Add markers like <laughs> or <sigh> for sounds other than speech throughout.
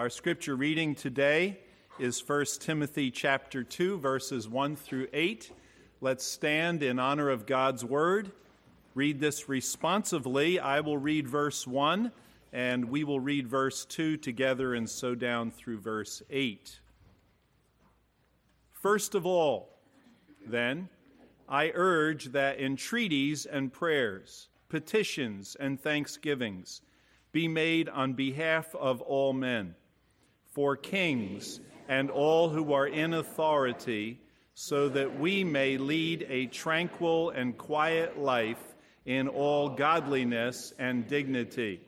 Our scripture reading today is 1 Timothy chapter 2 verses 1 through 8. Let's stand in honor of God's word. Read this responsively. I will read verse 1 and we will read verse 2 together and so down through verse 8. First of all, then, I urge that entreaties and prayers, petitions and thanksgivings be made on behalf of all men for kings and all who are in authority, so that we may lead a tranquil and quiet life in all godliness and dignity.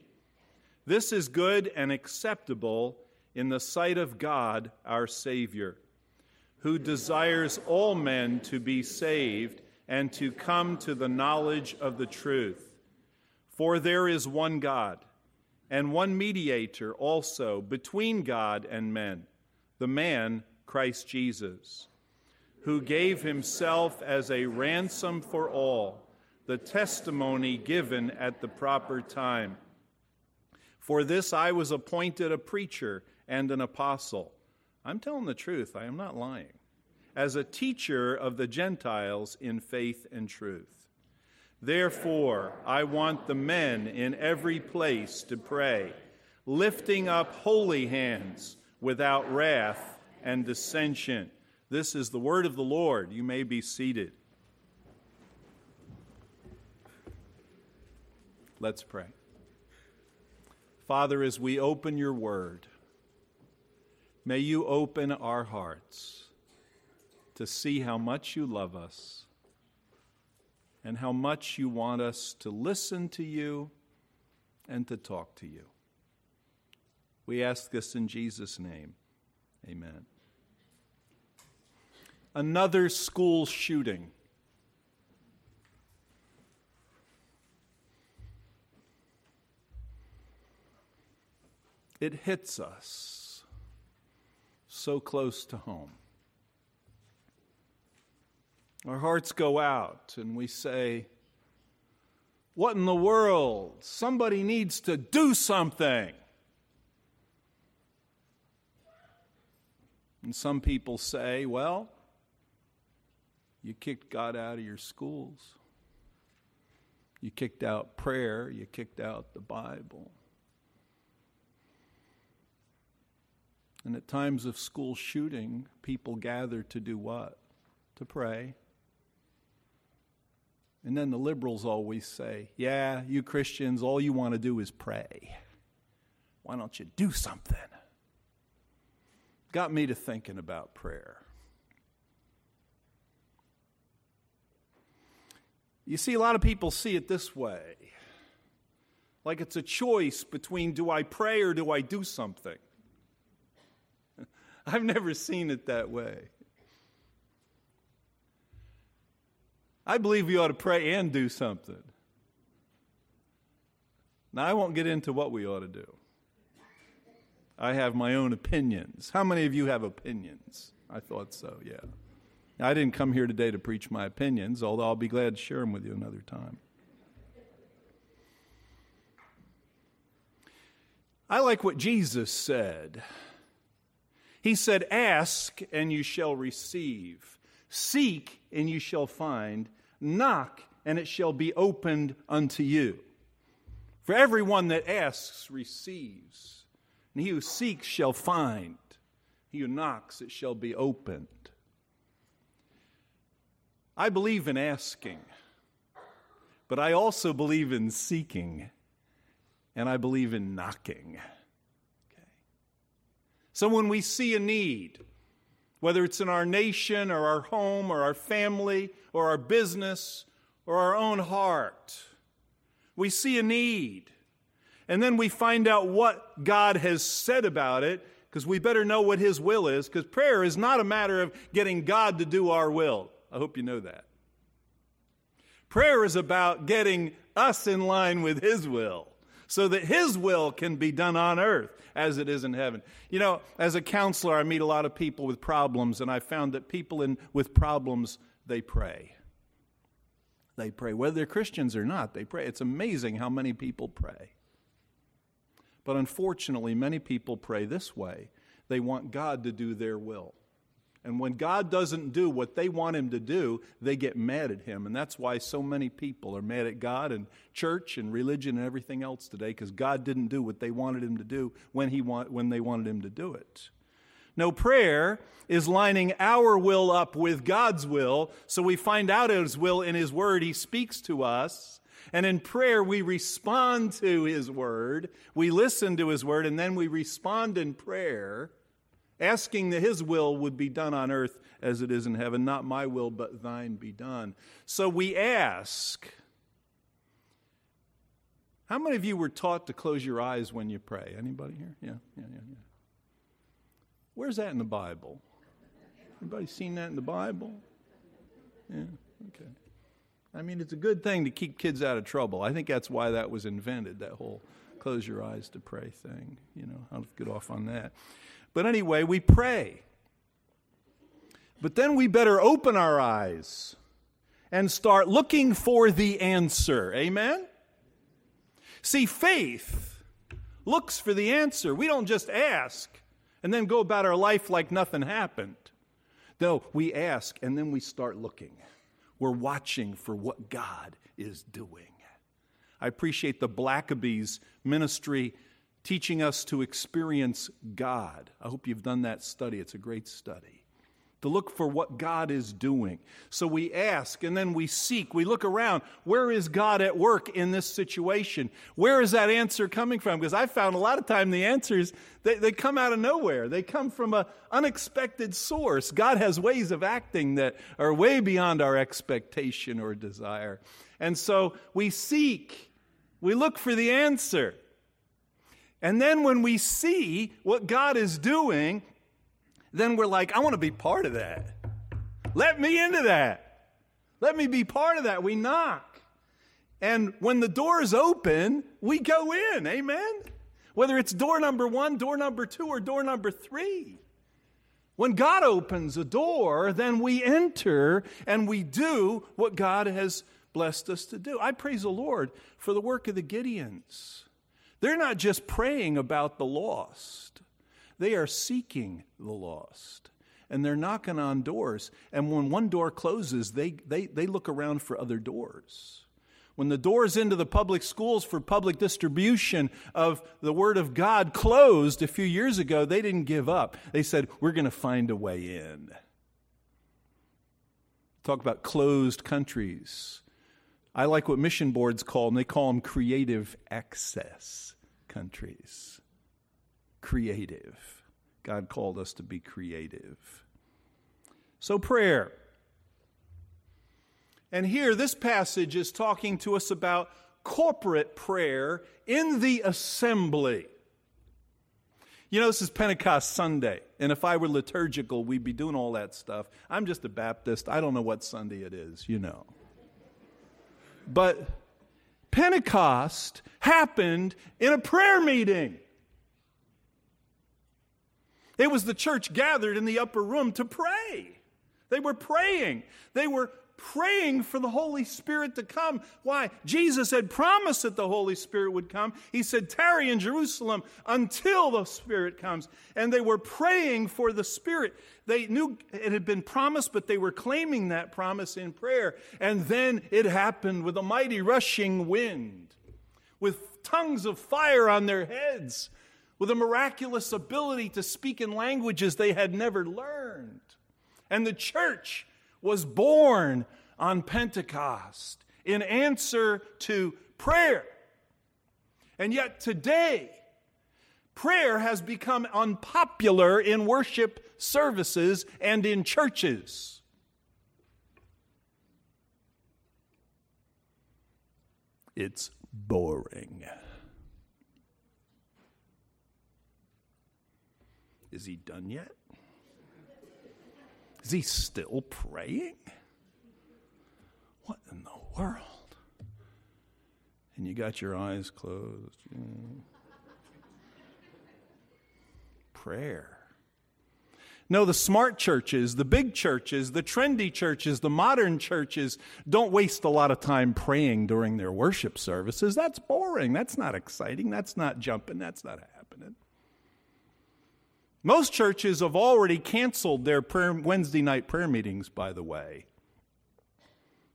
This is good and acceptable in the sight of God our Savior, who desires all men to be saved and to come to the knowledge of the truth. For there is one God and one mediator also between God and men, the man Christ Jesus, who gave himself as a ransom for all, the testimony given at the proper time. For this I was appointed a preacher and an apostle. I'm telling the truth, I am not lying. As a teacher of the Gentiles in faith and truth. Therefore, I want the men in every place to pray, lifting up holy hands without wrath and dissension. This is the word of the Lord. You may be seated. Let's pray. Father, as we open your word, may you open our hearts to see how much you love us and how much you want us to listen to you and to talk to you. We ask this in Jesus' name. Amen. Another school shooting. It hits us so close to home. Our hearts go out and we say, What in the world? Somebody needs to do something. And some people say, Well, you kicked God out of your schools. You kicked out prayer. You kicked out the Bible. And at times of school shooting, people gather to do what? To pray. And then the liberals always say, Yeah, you Christians, all you want to do is pray. Why don't you do something? Got me to thinking about prayer. You see, a lot of people see it this way like it's a choice between do I pray or do I do something? <laughs> I've never seen it that way. I believe we ought to pray and do something. Now, I won't get into what we ought to do. I have my own opinions. How many of you have opinions? I thought so, yeah. I didn't come here today to preach my opinions, although I'll be glad to share them with you another time. I like what Jesus said. He said, Ask and you shall receive. Seek, and you shall find. Knock, and it shall be opened unto you. For everyone that asks receives, and he who seeks shall find. He who knocks, it shall be opened. I believe in asking, but I also believe in seeking, and I believe in knocking. Okay. So when we see a need, whether it's in our nation or our home or our family or our business or our own heart. We see a need. And then we find out what God has said about it because we better know what His will is because prayer is not a matter of getting God to do our will. I hope you know that. Prayer is about getting us in line with His will so that His will can be done on earth as it is in heaven. You know, as a counselor, I meet a lot of people with problems, and I found that people in, with problems, they pray. They pray. Whether they're Christians or not, they pray. It's amazing how many people pray. But unfortunately, many people pray this way they want God to do their will. And when God doesn't do what they want Him to do, they get mad at Him. And that's why so many people are mad at God and church and religion and everything else today, because God didn't do what they wanted Him to do when, he want, when they wanted Him to do it. No, prayer is lining our will up with God's will, so we find out His will in His Word. He speaks to us. And in prayer, we respond to His Word. We listen to His Word, and then we respond in prayer asking that his will would be done on earth as it is in heaven, not my will, but thine be done. So we ask. How many of you were taught to close your eyes when you pray? Anybody here? Yeah, yeah, yeah, yeah. Where's that in the Bible? Anybody seen that in the Bible? Yeah, okay. I mean, it's a good thing to keep kids out of trouble. I think that's why that was invented, that whole close your eyes to pray thing. You know, I'll get off on that. But anyway, we pray. But then we better open our eyes and start looking for the answer. Amen? See, faith looks for the answer. We don't just ask and then go about our life like nothing happened. No, we ask and then we start looking. We're watching for what God is doing. I appreciate the Blackaby's ministry teaching us to experience God. I hope you've done that study. It's a great study. To look for what God is doing. So we ask and then we seek. We look around. Where is God at work in this situation? Where is that answer coming from? Because I found a lot of time the answers, they, they come out of nowhere. They come from an unexpected source. God has ways of acting that are way beyond our expectation or desire. And so we seek. We look for the answer. And then when we see what God is doing, then we're like, I want to be part of that. Let me into that. Let me be part of that. We knock. And when the door is open, we go in. Amen? Whether it's door number one, door number two, or door number three. When God opens a door, then we enter and we do what God has blessed us to do. I praise the Lord for the work of the Gideons. They're not just praying about the lost, they are seeking the lost. And they're knocking on doors. And when one door closes, they, they, they look around for other doors. When the doors into the public schools for public distribution of the Word of God closed a few years ago, they didn't give up. They said, We're going to find a way in. Talk about closed countries. I like what mission boards call them, they call them creative access countries. Creative. God called us to be creative. So, prayer. And here, this passage is talking to us about corporate prayer in the assembly. You know, this is Pentecost Sunday, and if I were liturgical, we'd be doing all that stuff. I'm just a Baptist. I don't know what Sunday it is, you know. But Pentecost happened in a prayer meeting. It was the church gathered in the upper room to pray. They were praying. They were praying for the Holy Spirit to come. Why? Jesus had promised that the Holy Spirit would come. He said, Tarry in Jerusalem until the Spirit comes. And they were praying for the Spirit. They knew it had been promised, but they were claiming that promise in prayer. And then it happened with a mighty rushing wind, with tongues of fire on their heads, with a miraculous ability to speak in languages they had never learned. And the church was born on Pentecost in answer to prayer. And yet today, prayer has become unpopular in worship services and in churches. It's boring. Is he done yet? Is he still praying? What in the world? And you got your eyes closed. Mm. Prayer. No, the smart churches, the big churches, the trendy churches, the modern churches don't waste a lot of time praying during their worship services. That's boring. That's not exciting. That's not jumping. That's not happening. Most churches have already canceled their prayer, Wednesday night prayer meetings, by the way.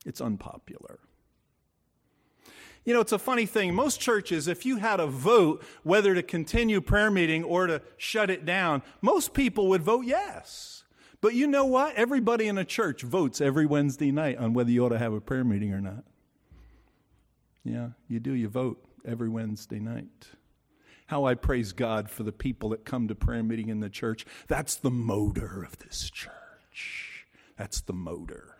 It's unpopular. You know, it's a funny thing. Most churches, if you had a vote whether to continue prayer meeting or to shut it down, most people would vote yes. But you know what? Everybody in a church votes every Wednesday night on whether you ought to have a prayer meeting or not. Yeah, you do. You vote every Wednesday night. How I praise God for the people that come to prayer meeting in the church. That's the motor of this church. That's the motor.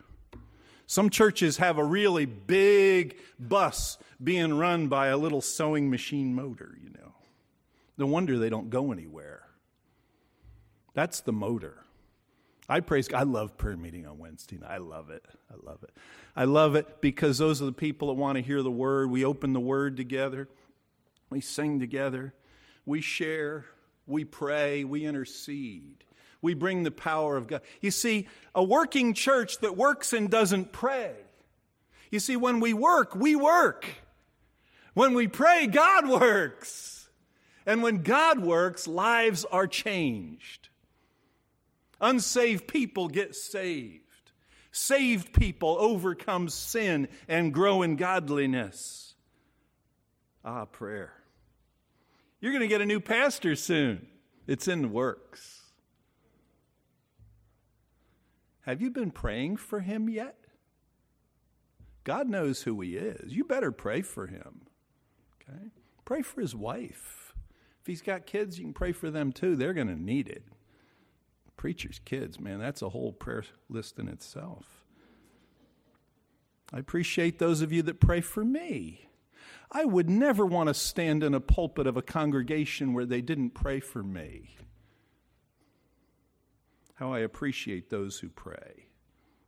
Some churches have a really big bus being run by a little sewing machine motor, you know. No wonder they don't go anywhere. That's the motor. I praise God. I love prayer meeting on Wednesday night. I love it. I love it. I love it because those are the people that want to hear the word. We open the word together. We sing together. We share. We pray. We intercede we bring the power of God. You see, a working church that works and doesn't pray. You see, when we work, we work. When we pray, God works. And when God works, lives are changed. Unsaved people get saved. Saved people overcome sin and grow in godliness. Ah, prayer. You're going to get a new pastor soon. It's in the works. Have you been praying for him yet? God knows who he is. You better pray for him. Okay? Pray for his wife. If he's got kids, you can pray for them too. They're going to need it. Preacher's kids, man, that's a whole prayer list in itself. I appreciate those of you that pray for me. I would never want to stand in a pulpit of a congregation where they didn't pray for me how I appreciate those who pray.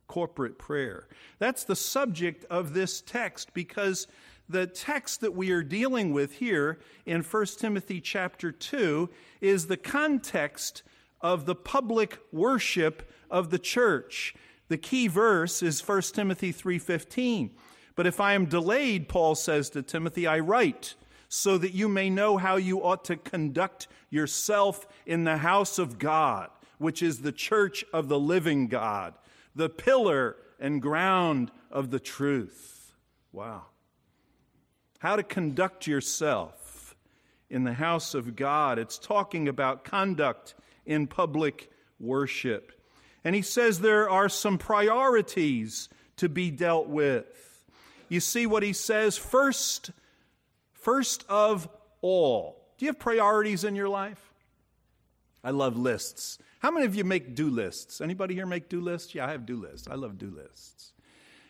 Corporate prayer. That's the subject of this text because the text that we are dealing with here in 1 Timothy chapter 2 is the context of the public worship of the church. The key verse is 1 Timothy 3:15. But if I am delayed, Paul says to Timothy, I write so that you may know how you ought to conduct yourself in the house of God which is the church of the living God, the pillar and ground of the truth. Wow. How to conduct yourself in the house of God. It's talking about conduct in public worship. And he says there are some priorities to be dealt with. You see what he says first first of all. Do you have priorities in your life? I love lists. How many of you make do lists? Anybody here make do lists? Yeah, I have do lists. I love do lists.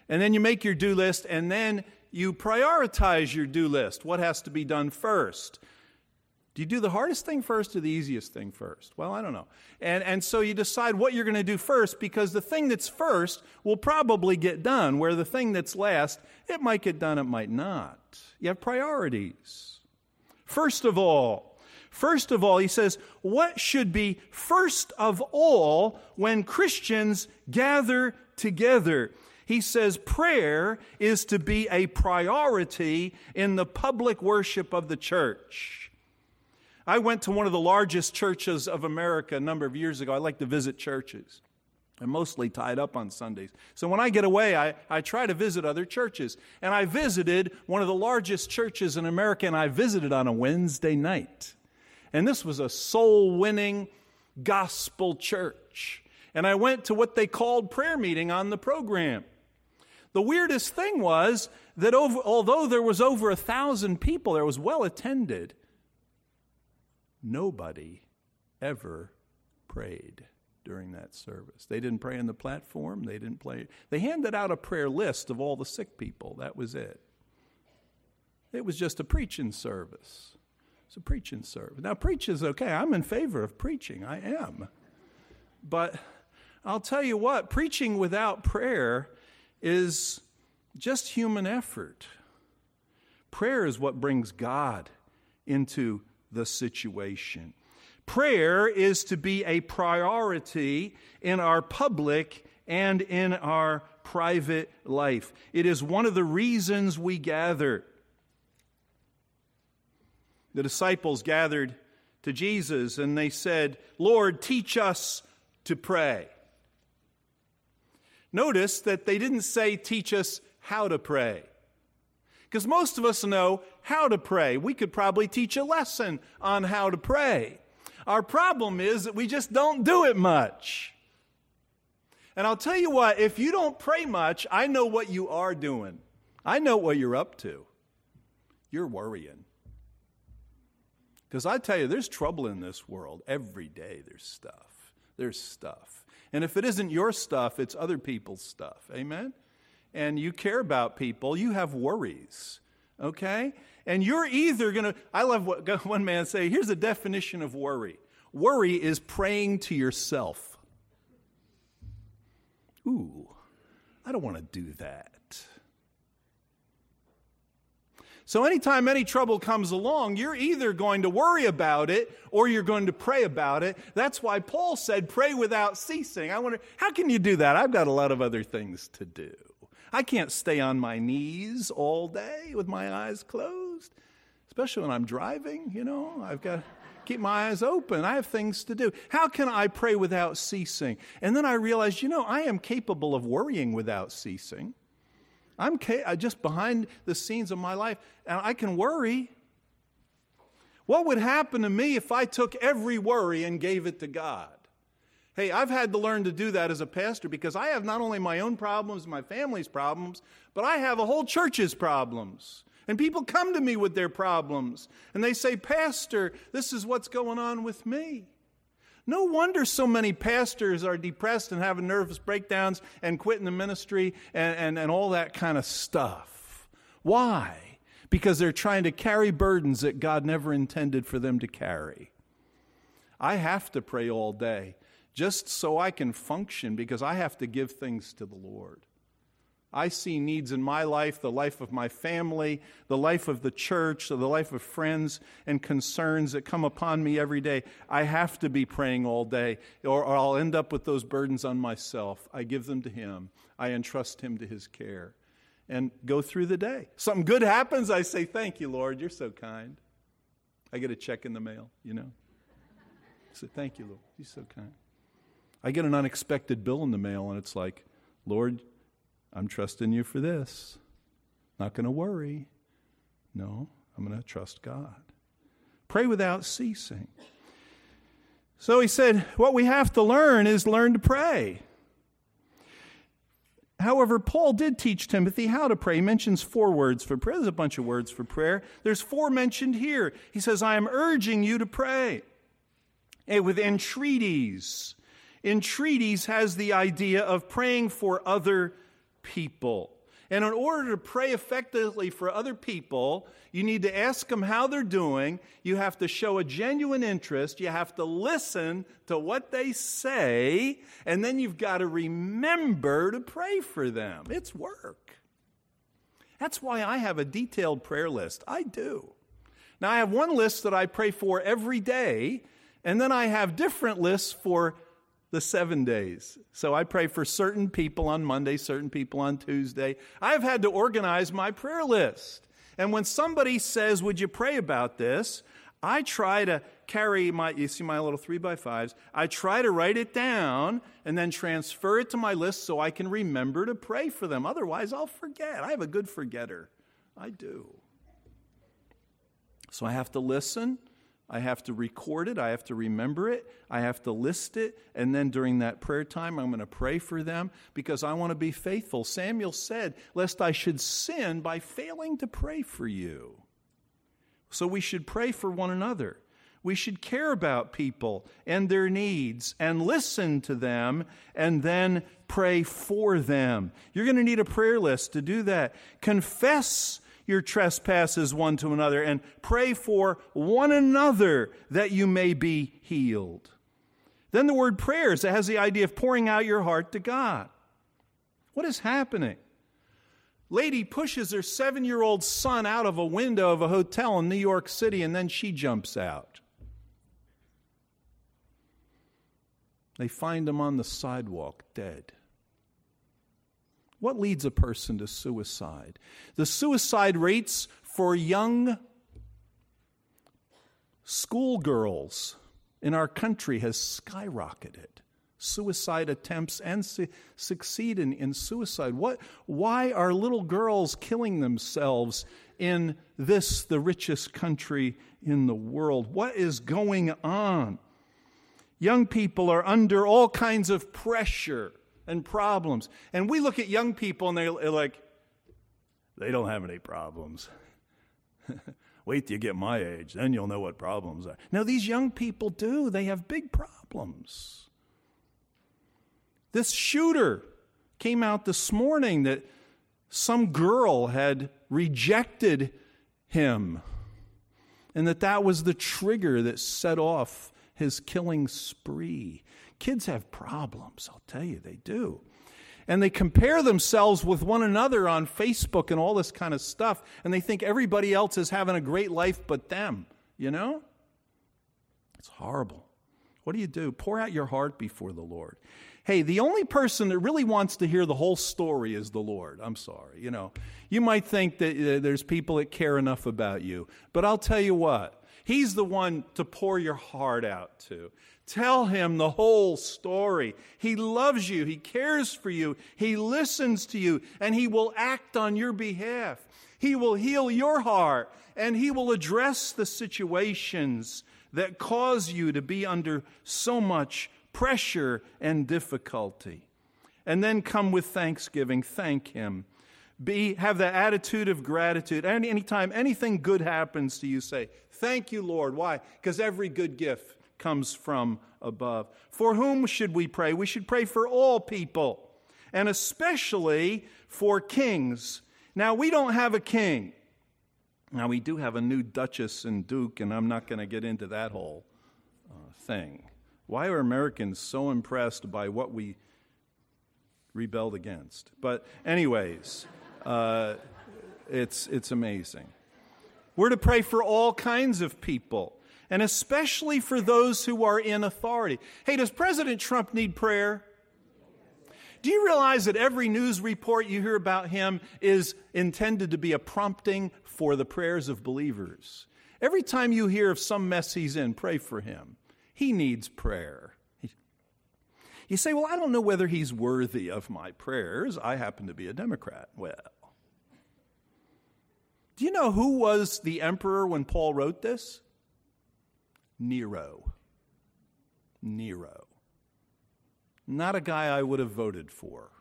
And then you make your do list, and then you prioritize your do list. What has to be done first? Do you do the hardest thing first or the easiest thing first? Well, I don't know. And, and so you decide what you're going to do first because the thing that's first will probably get done, where the thing that's last, it might get done, it might not. You have priorities. First of all, First of all, he says, what should be first of all when Christians gather together? He says prayer is to be a priority in the public worship of the church. I went to one of the largest churches of America a number of years ago. I like to visit churches. I'm mostly tied up on Sundays. So when I get away, I, I try to visit other churches. And I visited one of the largest churches in America, and I visited on a Wednesday night. And this was a soul winning gospel church. And I went to what they called prayer meeting on the program. The weirdest thing was that over, although there was over a thousand people, there was well attended, nobody ever prayed during that service. They didn't pray on the platform. They didn't play. They handed out a prayer list of all the sick people. That was it. It was just a preaching service. It's a preaching service. Now, preach is okay. I'm in favor of preaching. I am. But I'll tell you what, preaching without prayer is just human effort. Prayer is what brings God into the situation. Prayer is to be a priority in our public and in our private life. It is one of the reasons we gather. The disciples gathered to Jesus and they said, Lord, teach us to pray. Notice that they didn't say, teach us how to pray. Because most of us know how to pray. We could probably teach a lesson on how to pray. Our problem is that we just don't do it much. And I'll tell you what, if you don't pray much, I know what you are doing. I know what you're up to. You're worrying. Because I tell you, there's trouble in this world. Every day there's stuff. There's stuff. And if it isn't your stuff, it's other people's stuff. Amen? And you care about people, you have worries. Okay? And you're either going to, I love what <laughs> one man say, here's a definition of worry worry is praying to yourself. Ooh, I don't want to do that. So, anytime any trouble comes along, you're either going to worry about it or you're going to pray about it. That's why Paul said, pray without ceasing. I wonder, how can you do that? I've got a lot of other things to do. I can't stay on my knees all day with my eyes closed, especially when I'm driving, you know. I've got to keep my eyes open. I have things to do. How can I pray without ceasing? And then I realized, you know, I am capable of worrying without ceasing. I'm ca- just behind the scenes of my life, and I can worry. What would happen to me if I took every worry and gave it to God? Hey, I've had to learn to do that as a pastor because I have not only my own problems, my family's problems, but I have a whole church's problems. And people come to me with their problems and they say, Pastor, this is what's going on with me. No wonder so many pastors are depressed and having nervous breakdowns and quitting the ministry and, and, and all that kind of stuff. Why? Because they're trying to carry burdens that God never intended for them to carry. I have to pray all day just so I can function because I have to give things to the Lord. I see needs in my life, the life of my family, the life of the church, the life of friends and concerns that come upon me every day. I have to be praying all day, or, I'll end up with those burdens on myself. I give them to Him, I entrust Him to His care, and go through the day. Something good happens, I say, Thank you, Lord, you're so kind. I get a check in the mail, you know. I say, Thank you, Lord, you're so kind. I get an unexpected bill in the mail, and it's like, Lord, I'm trusting you for this. Not going to worry. No, I'm going to trust God. Pray without ceasing. So he said, what we have to learn is learn to pray. However, Paul did teach Timothy how to pray. He mentions four words for prayer. There's a bunch of words for prayer. There's four mentioned here. He says, I am urging you to pray with entreaties. Entreaties has the idea of praying for other people. And in order to pray effectively for other people, you need to ask them how they're doing. You have to show a genuine interest. You have to listen to what they say. And then you've got to remember to pray for them. It's work. That's why I have a detailed prayer list. I do. Now, I have one list that I pray for every day, and then I have different lists for the seven days. So I pray for certain people on Monday, certain people on Tuesday. I've had to organize my prayer list. And when somebody says, Would you pray about this? I try to carry my, you see my little three by fives, I try to write it down and then transfer it to my list so I can remember to pray for them. Otherwise, I'll forget. I have a good forgetter. I do. So I have to listen I have to record it. I have to remember it. I have to list it. And then during that prayer time, I'm going to pray for them because I want to be faithful. Samuel said, Lest I should sin by failing to pray for you. So we should pray for one another. We should care about people and their needs and listen to them and then pray for them. You're going to need a prayer list to do that. Confess your trespasses one to another and pray for one another that you may be healed. Then the word prayers, it has the idea of pouring out your heart to God. What is happening? Lady pushes her seven year old son out of a window of a hotel in New York City and then she jumps out. They find him on the sidewalk, dead. What leads a person to suicide? The suicide rates for young schoolgirls in our country has skyrocketed. Suicide attempts and su- succeed in, in suicide. What, why are little girls killing themselves in this, the richest country in the world? What is going on? Young people are under all kinds of pressure and problems. And we look at young people and they're like, they don't have any problems. <laughs> Wait till you get my age, then you'll know what problems are. Now, these young people do, they have big problems. This shooter came out this morning that some girl had rejected him and that that was the trigger that set off his killing spree. Kids have problems, I'll tell you, they do and they compare themselves with one another on Facebook and all this kind of stuff, and they think everybody else is having a great life but them, you know? It's horrible. What do you do? Pour out your heart before the Lord. Hey, the only person that really wants to hear the whole story is the Lord. I'm sorry. You know, you might think that uh, there's people that care enough about you, but I'll tell you what, He's the one to pour your heart out to. Tell him the whole story. He loves you. He cares for you. He listens to you and he will act on your behalf. He will heal your heart and he will address the situations that cause you to be under so much pressure and difficulty. And then come with thanksgiving. Thank him. Be, have the attitude of gratitude. Any, anytime anything good happens to you, say, Thank you, Lord. Why? Because every good gift comes from above. For whom should we pray? We should pray for all people, and especially for kings. Now, we don't have a king. Now, we do have a new duchess and duke, and I'm not going to get into that whole uh, thing. Why are Americans so impressed by what we rebelled against? But, anyways, uh, it's, it's amazing. We're to pray for all kinds of people and especially for those who are in authority. Hey, does President Trump need prayer? Do you realize that every news report you hear about him is intended to be a prompting for the prayers of believers? Every time you hear of some mess he's in, pray for him. He needs prayer. You say, Well, I don't know whether he's worthy of my prayers. I happen to be a Democrat. Well, do you know who was the emperor when Paul wrote this? Nero. Nero. Not a guy I would have voted for.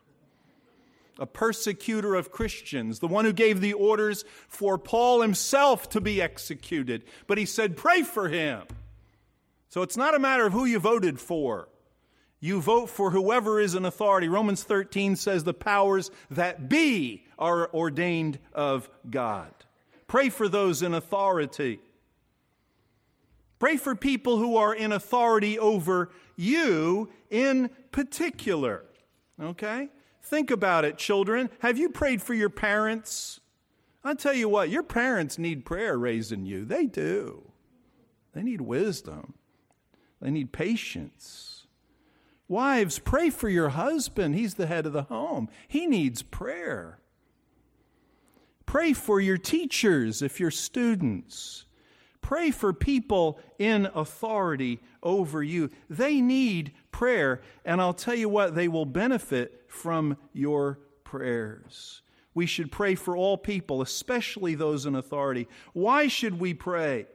A persecutor of Christians, the one who gave the orders for Paul himself to be executed. But he said, Pray for him. So it's not a matter of who you voted for. You vote for whoever is in authority. Romans 13 says the powers that be are ordained of God. Pray for those in authority. Pray for people who are in authority over you in particular. Okay? Think about it, children. Have you prayed for your parents? I'll tell you what, your parents need prayer raising you. They do. They need wisdom, they need patience. Wives, pray for your husband. He's the head of the home, he needs prayer. Pray for your teachers if you're students. Pray for people in authority over you. They need prayer, and I'll tell you what, they will benefit from your prayers. We should pray for all people, especially those in authority. Why should we pray?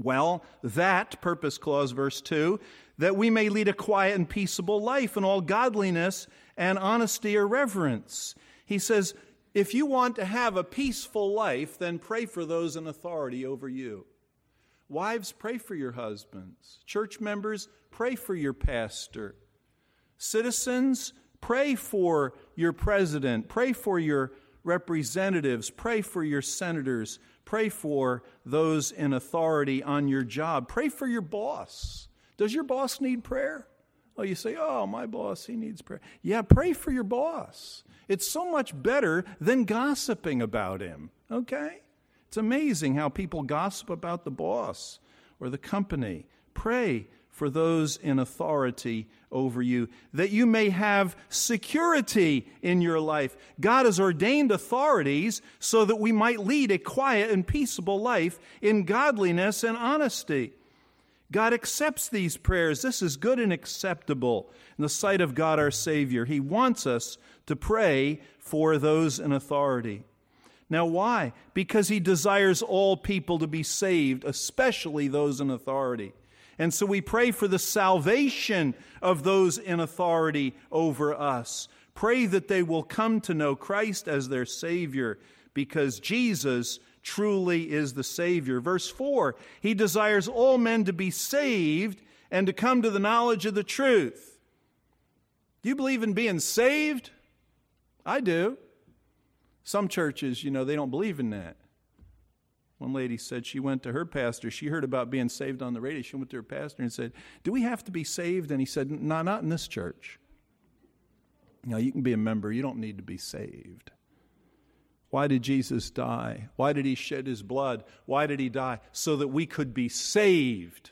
Well, that, purpose clause, verse 2, that we may lead a quiet and peaceable life in all godliness and honesty or reverence. He says, if you want to have a peaceful life, then pray for those in authority over you. Wives, pray for your husbands. Church members, pray for your pastor. Citizens, pray for your president. Pray for your representatives. Pray for your senators. Pray for those in authority on your job. Pray for your boss. Does your boss need prayer? Oh, you say, oh, my boss, he needs prayer. Yeah, pray for your boss. It's so much better than gossiping about him, okay? It's amazing how people gossip about the boss or the company. Pray for those in authority over you, that you may have security in your life. God has ordained authorities so that we might lead a quiet and peaceable life in godliness and honesty. God accepts these prayers. This is good and acceptable in the sight of God our Savior. He wants us to pray for those in authority. Now, why? Because He desires all people to be saved, especially those in authority. And so we pray for the salvation of those in authority over us. Pray that they will come to know Christ as their Savior because Jesus truly is the Savior. Verse 4 He desires all men to be saved and to come to the knowledge of the truth. Do you believe in being saved? I do. Some churches, you know, they don't believe in that. One lady said she went to her pastor. She heard about being saved on the radio. She went to her pastor and said, Do we have to be saved? And he said, No, not in this church. Now, you can be a member, you don't need to be saved. Why did Jesus die? Why did he shed his blood? Why did he die? So that we could be saved.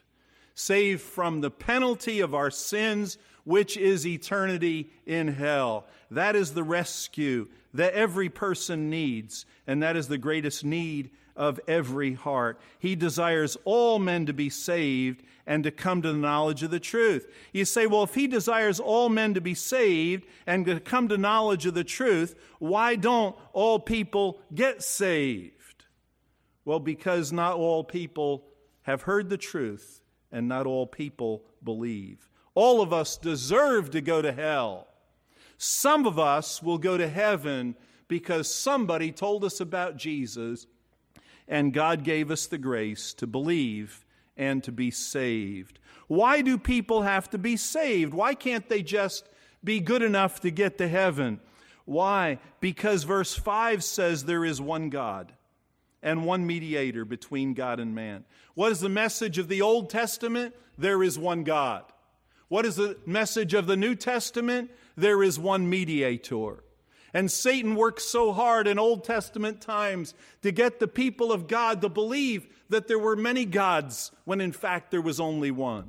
Saved from the penalty of our sins, which is eternity in hell. That is the rescue that every person needs, and that is the greatest need of every heart. He desires all men to be saved and to come to the knowledge of the truth. You say, well, if he desires all men to be saved and to come to knowledge of the truth, why don't all people get saved? Well, because not all people have heard the truth and not all people believe. All of us deserve to go to hell. Some of us will go to heaven because somebody told us about Jesus and God gave us the grace to believe and to be saved. Why do people have to be saved? Why can't they just be good enough to get to heaven? Why? Because verse 5 says there is one God and one mediator between God and man. What is the message of the Old Testament? There is one God. What is the message of the New Testament? There is one mediator. And Satan worked so hard in Old Testament times to get the people of God to believe that there were many gods when in fact there was only one.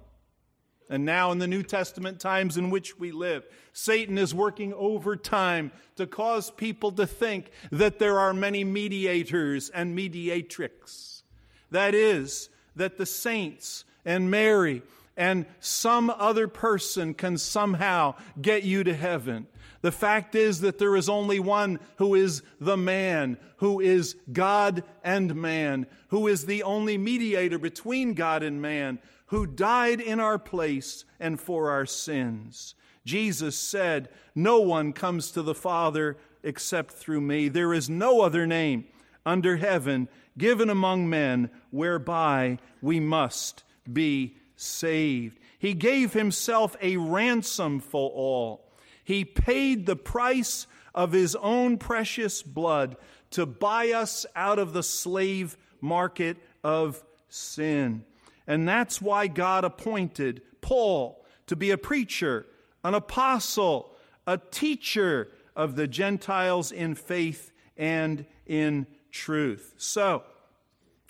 And now, in the New Testament times in which we live, Satan is working overtime to cause people to think that there are many mediators and mediatrix. That is, that the saints and Mary and some other person can somehow get you to heaven. The fact is that there is only one who is the man, who is God and man, who is the only mediator between God and man, who died in our place and for our sins. Jesus said, No one comes to the Father except through me. There is no other name under heaven given among men whereby we must be saved. He gave himself a ransom for all he paid the price of his own precious blood to buy us out of the slave market of sin. And that's why God appointed Paul to be a preacher, an apostle, a teacher of the Gentiles in faith and in truth. So,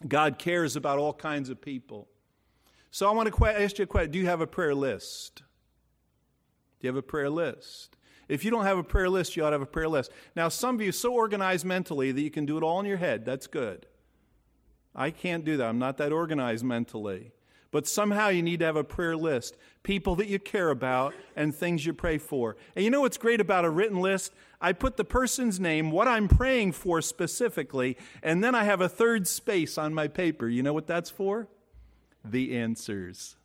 God cares about all kinds of people. So, I want to ask you a question Do you have a prayer list? Do you have a prayer list? If you don't have a prayer list, you ought to have a prayer list. Now, some of you so organized mentally that you can do it all in your head. That's good. I can't do that. I'm not that organized mentally. But somehow you need to have a prayer list people that you care about and things you pray for. And you know what's great about a written list? I put the person's name, what I'm praying for specifically, and then I have a third space on my paper. You know what that's for? The answers.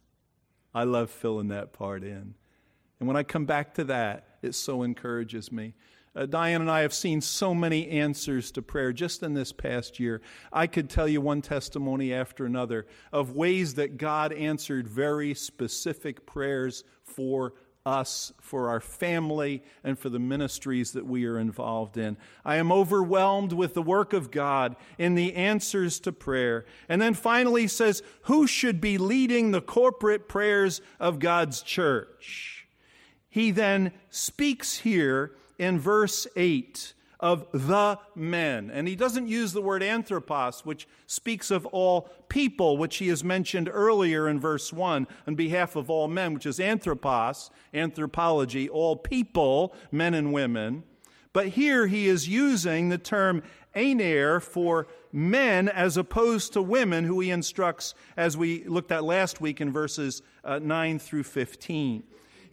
I love filling that part in. And when I come back to that, it so encourages me. Uh, Diane and I have seen so many answers to prayer just in this past year. I could tell you one testimony after another of ways that God answered very specific prayers for us, for our family, and for the ministries that we are involved in. I am overwhelmed with the work of God in the answers to prayer. And then finally, says, Who should be leading the corporate prayers of God's church? he then speaks here in verse 8 of the men. And he doesn't use the word anthropos, which speaks of all people, which he has mentioned earlier in verse 1 on behalf of all men, which is anthropos, anthropology, all people, men and women. But here he is using the term aner for men as opposed to women, who he instructs, as we looked at last week in verses uh, 9 through 15.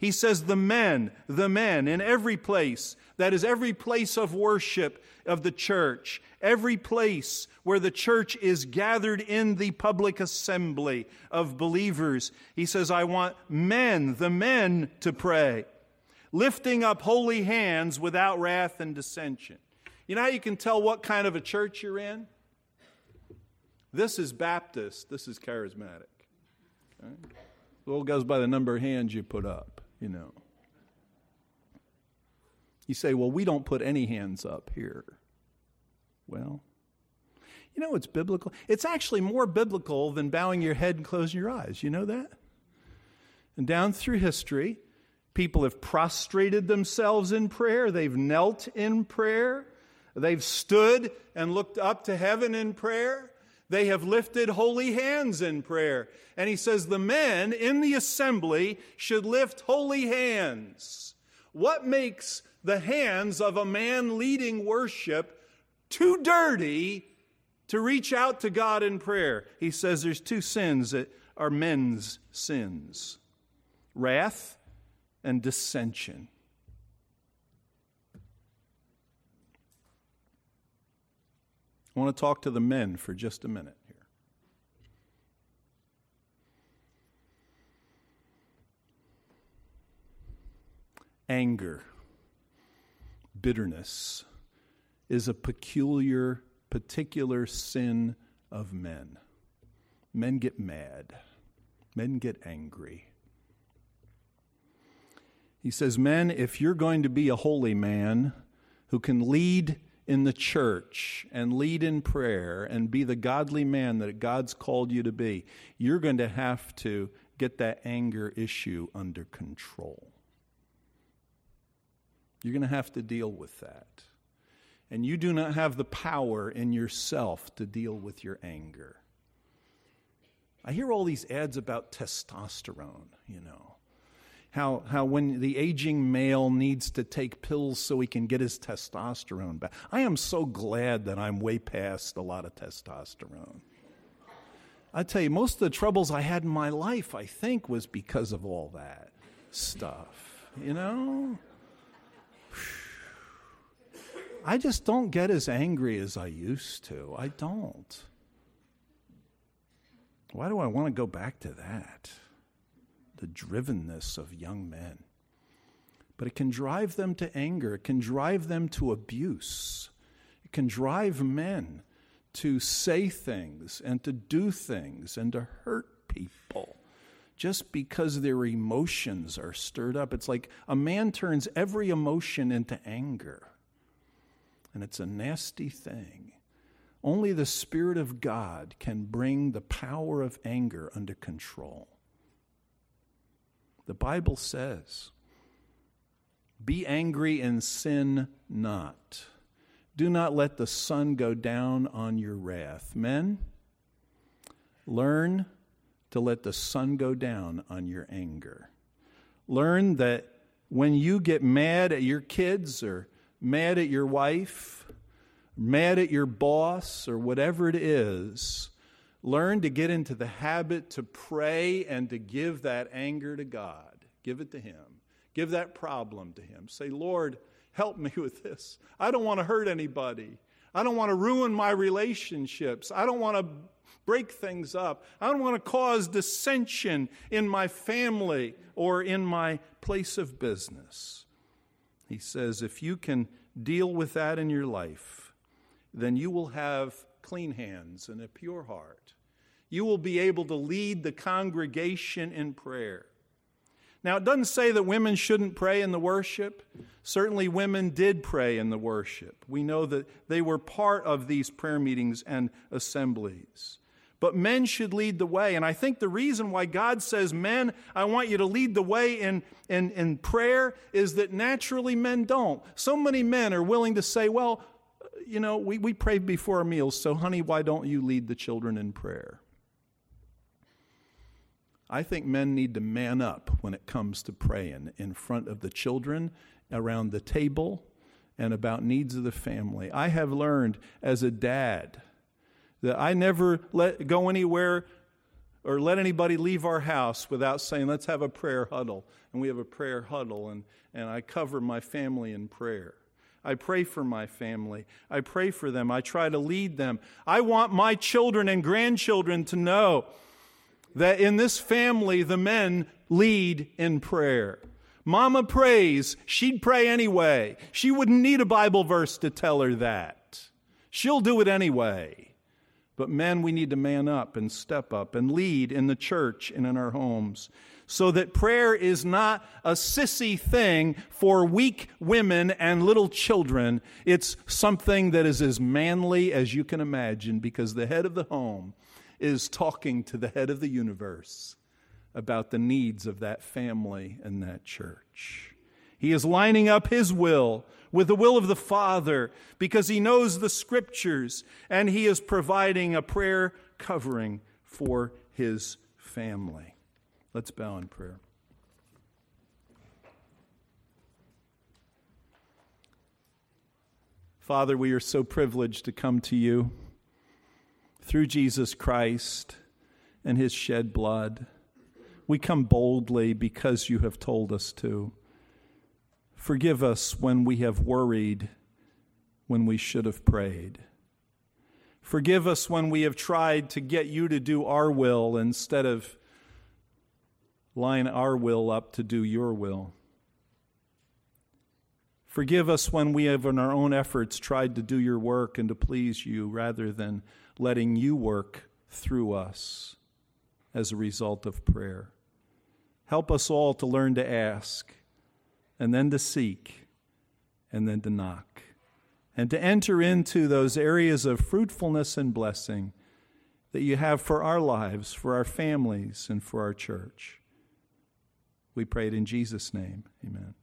He says, The men, the men, in every place, that is, every place of worship of the church, every place where the church is gathered in the public assembly of believers. He says, I want men, the men, to pray, lifting up holy hands without wrath and dissension. You know how you can tell what kind of a church you're in? This is Baptist, this is charismatic. It all goes by the number of hands you put up, you know. You say, well, we don't put any hands up here. Well, you know it's biblical? It's actually more biblical than bowing your head and closing your eyes. You know that? And down through history, people have prostrated themselves in prayer, they've knelt in prayer, they've stood and looked up to heaven in prayer. They have lifted holy hands in prayer. And he says the men in the assembly should lift holy hands. What makes the hands of a man leading worship too dirty to reach out to God in prayer? He says there's two sins that are men's sins wrath and dissension. I want to talk to the men for just a minute here. Anger, bitterness is a peculiar, particular sin of men. Men get mad, men get angry. He says, Men, if you're going to be a holy man who can lead in the church and lead in prayer and be the godly man that God's called you to be, you're going to have to get that anger issue under control. You're going to have to deal with that. And you do not have the power in yourself to deal with your anger. I hear all these ads about testosterone, you know how, how when the aging male needs to take pills so he can get his testosterone back. I am so glad that I'm way past a lot of testosterone. I tell you, most of the troubles I had in my life, I think, was because of all that stuff. You know? I just don't get as angry as I used to. I don't. Why do I want to go back to that? The drivenness of young men. But it can drive them to anger, it can drive them to abuse, it can drive men to say things and to do things and to hurt people just because their emotions are stirred up. It's like a man turns every emotion into anger, and it's a nasty thing. Only the Spirit of God can bring the power of anger under control. The Bible says, Be angry and sin not. Do not let the sun go down on your wrath. Men, learn to let the sun go down on your anger. Learn that when you get mad at your kids or mad at your wife, mad at your boss, or whatever it is, Learn to get into the habit to pray and to give that anger to God. Give it to Him. Give that problem to Him. Say, Lord, help me <laughs> with this. I don't want to hurt anybody. I don't want to ruin my relationships. I don't want to break things up. I don't want to cause dissension in my family or in my place of business. He says, if you can deal with that in your life, then you will have clean hands and a pure heart. You will be able to lead the congregation in prayer. Now, it doesn't say that women shouldn't pray in the worship. Certainly, women did pray in the worship. We know that they were part of these prayer meetings and assemblies. but men should lead the way. And I think the reason why God says, Men, I want you to lead the way in, in, in prayer is that naturally men don't. So many men are willing to say, Well, you know, we, we pray before our meals, so honey, why don't you lead the children in prayer? I think men need to man up when it comes to praying in front of the children, around the table, and about needs of the family. I have learned as a dad that I never let go anywhere or let anybody leave our house without saying, let's have a prayer huddle. And we have a prayer huddle, and, and I cover my family in prayer. I pray for my family. I pray for them. I try to lead them. I want my children and grandchildren to know that in this family, the men lead in prayer. Mama prays. She'd pray anyway. She wouldn't need a Bible verse to tell her that. She'll do it anyway. But men, we need to man up and step up and lead in the church and in our homes so that prayer is not a sissy thing for weak women and little children. It's something that is as manly as you can imagine because the head of the home is talking to the head of the universe about the needs of that family and that church. He is lining up his will with the will of the Father because he knows the scriptures and he is providing a prayer covering for his family. Let's bow in prayer. Father, we are so privileged to come to you through Jesus Christ and his shed blood. We come boldly because you have told us to. Forgive us when we have worried when we should have prayed. Forgive us when we have tried to get you to do our will instead of line our will up to do your will. Forgive us when we have, in our own efforts, tried to do your work and to please you rather than letting you work through us as a result of prayer. Help us all to learn to ask and then to seek, and then to knock, and to enter into those areas of fruitfulness and blessing that you have for our lives, for our families, and for our church. We pray it in Jesus' name. Amen.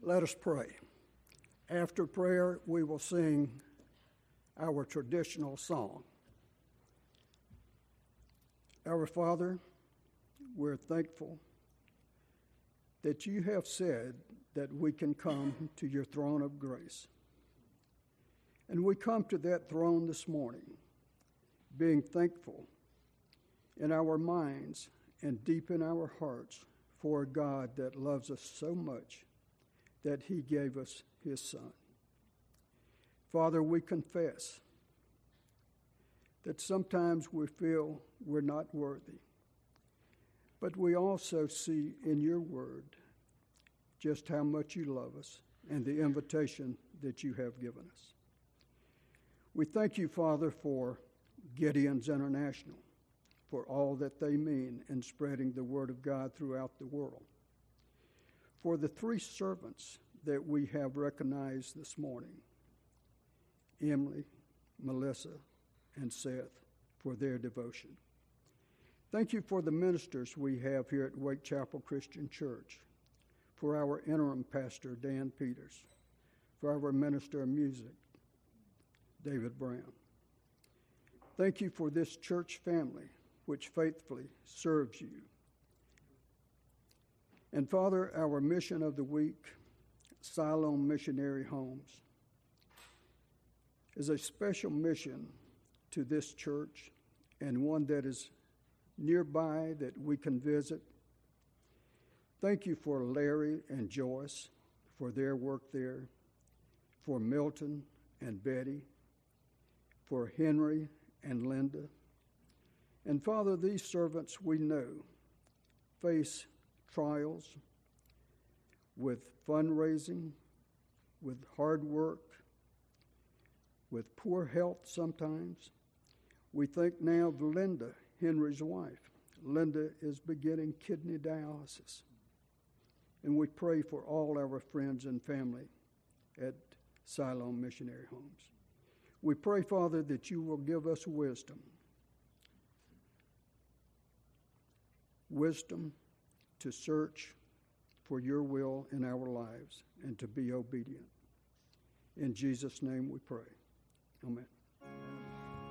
Let us pray. After prayer, we will sing our traditional song. Our Father, we're thankful that you have said that we can come to your throne of grace. And we come to that throne this morning, being thankful in our minds and deep in our hearts for a God that loves us so much that he gave us his Son. Father, we confess that sometimes we feel we're not worthy. But we also see in your word just how much you love us and the invitation that you have given us. We thank you, Father, for Gideons International, for all that they mean in spreading the word of God throughout the world. For the three servants that we have recognized this morning Emily, Melissa, and Seth for their devotion. Thank you for the ministers we have here at Wake Chapel Christian Church, for our interim pastor, Dan Peters, for our minister of music, David Brown. Thank you for this church family which faithfully serves you. And Father, our mission of the week, Siloam Missionary Homes, is a special mission to this church and one that is nearby that we can visit. Thank you for Larry and Joyce for their work there, for Milton and Betty, for Henry and Linda. And Father, these servants we know face trials with fundraising, with hard work, with poor health sometimes. We think now of Linda Henry's wife. Linda is beginning kidney dialysis. And we pray for all our friends and family at Siloam Missionary Homes. We pray, Father, that you will give us wisdom. Wisdom to search for your will in our lives and to be obedient. In Jesus' name we pray. Amen.